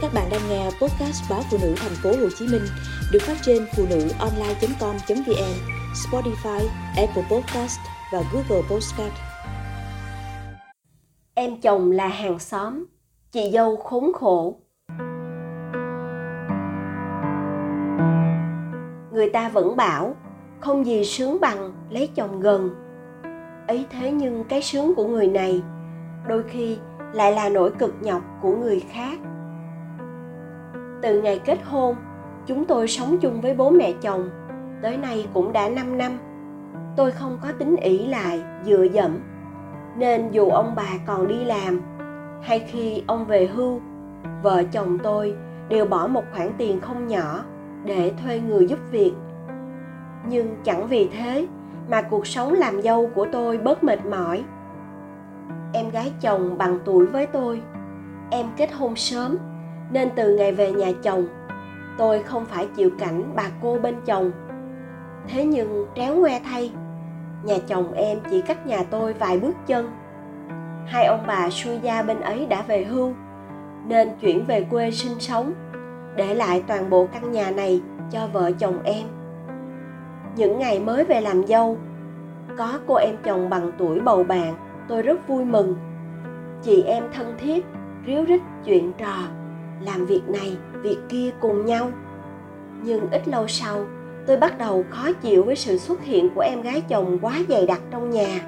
Các bạn đang nghe podcast báo phụ nữ thành phố Hồ Chí Minh được phát trên phụ nữ online.com.vn, Spotify, Apple Podcast và Google Podcast. Em chồng là hàng xóm, chị dâu khốn khổ. Người ta vẫn bảo không gì sướng bằng lấy chồng gần. Ấy thế nhưng cái sướng của người này đôi khi lại là nỗi cực nhọc của người khác từ ngày kết hôn, chúng tôi sống chung với bố mẹ chồng, tới nay cũng đã 5 năm. Tôi không có tính ỷ lại, dựa dẫm, nên dù ông bà còn đi làm hay khi ông về hưu, vợ chồng tôi đều bỏ một khoản tiền không nhỏ để thuê người giúp việc. Nhưng chẳng vì thế mà cuộc sống làm dâu của tôi bớt mệt mỏi. Em gái chồng bằng tuổi với tôi, em kết hôn sớm nên từ ngày về nhà chồng, tôi không phải chịu cảnh bà cô bên chồng. Thế nhưng tréo ngoe thay, nhà chồng em chỉ cách nhà tôi vài bước chân. Hai ông bà xuôi gia bên ấy đã về hưu, nên chuyển về quê sinh sống, để lại toàn bộ căn nhà này cho vợ chồng em. Những ngày mới về làm dâu, có cô em chồng bằng tuổi bầu bạn, tôi rất vui mừng. Chị em thân thiết, ríu rít chuyện trò làm việc này, việc kia cùng nhau. Nhưng ít lâu sau, tôi bắt đầu khó chịu với sự xuất hiện của em gái chồng quá dày đặc trong nhà,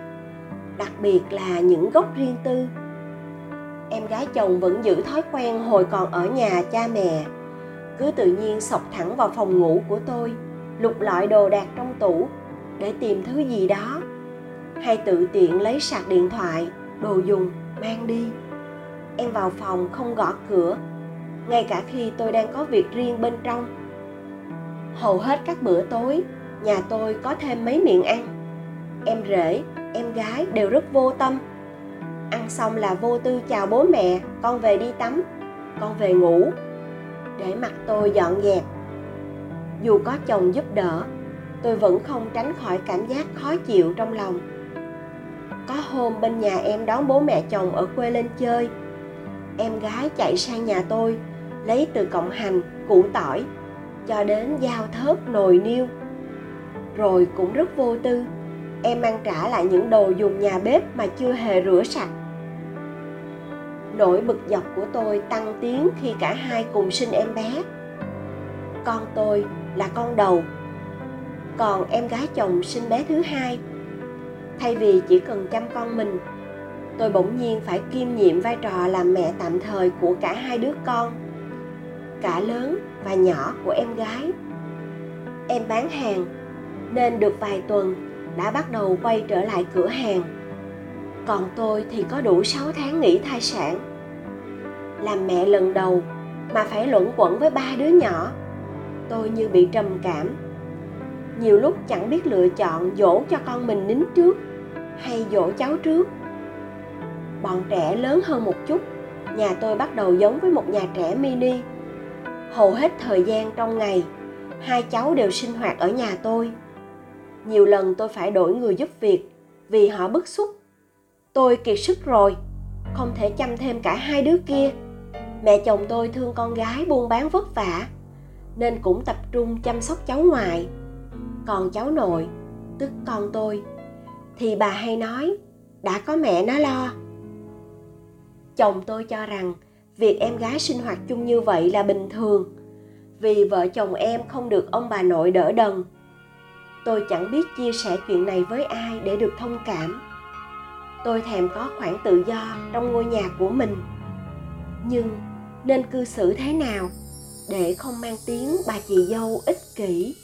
đặc biệt là những gốc riêng tư. Em gái chồng vẫn giữ thói quen hồi còn ở nhà cha mẹ. Cứ tự nhiên sọc thẳng vào phòng ngủ của tôi, lục lọi đồ đạc trong tủ để tìm thứ gì đó. Hay tự tiện lấy sạc điện thoại, đồ dùng, mang đi. Em vào phòng không gõ cửa ngay cả khi tôi đang có việc riêng bên trong. Hầu hết các bữa tối, nhà tôi có thêm mấy miệng ăn. Em rể, em gái đều rất vô tâm. Ăn xong là vô tư chào bố mẹ, con về đi tắm, con về ngủ, để mặt tôi dọn dẹp. Dù có chồng giúp đỡ, tôi vẫn không tránh khỏi cảm giác khó chịu trong lòng. Có hôm bên nhà em đón bố mẹ chồng ở quê lên chơi, em gái chạy sang nhà tôi lấy từ cọng hành củ tỏi, cho đến dao thớt nồi niêu. Rồi cũng rất vô tư, em mang trả lại những đồ dùng nhà bếp mà chưa hề rửa sạch. Nỗi bực dọc của tôi tăng tiến khi cả hai cùng sinh em bé. Con tôi là con đầu, còn em gái chồng sinh bé thứ hai. Thay vì chỉ cần chăm con mình, tôi bỗng nhiên phải kiêm nhiệm vai trò làm mẹ tạm thời của cả hai đứa con cả lớn và nhỏ của em gái. Em bán hàng, nên được vài tuần đã bắt đầu quay trở lại cửa hàng. Còn tôi thì có đủ 6 tháng nghỉ thai sản. Làm mẹ lần đầu mà phải luẩn quẩn với ba đứa nhỏ, tôi như bị trầm cảm. Nhiều lúc chẳng biết lựa chọn dỗ cho con mình nín trước hay dỗ cháu trước. Bọn trẻ lớn hơn một chút, nhà tôi bắt đầu giống với một nhà trẻ mini hầu hết thời gian trong ngày, hai cháu đều sinh hoạt ở nhà tôi. Nhiều lần tôi phải đổi người giúp việc vì họ bức xúc. Tôi kiệt sức rồi, không thể chăm thêm cả hai đứa kia. Mẹ chồng tôi thương con gái buôn bán vất vả, nên cũng tập trung chăm sóc cháu ngoại. Còn cháu nội, tức con tôi, thì bà hay nói, đã có mẹ nó lo. Chồng tôi cho rằng việc em gái sinh hoạt chung như vậy là bình thường. Vì vợ chồng em không được ông bà nội đỡ đần. Tôi chẳng biết chia sẻ chuyện này với ai để được thông cảm. Tôi thèm có khoảng tự do trong ngôi nhà của mình. Nhưng nên cư xử thế nào để không mang tiếng bà chị dâu ích kỷ?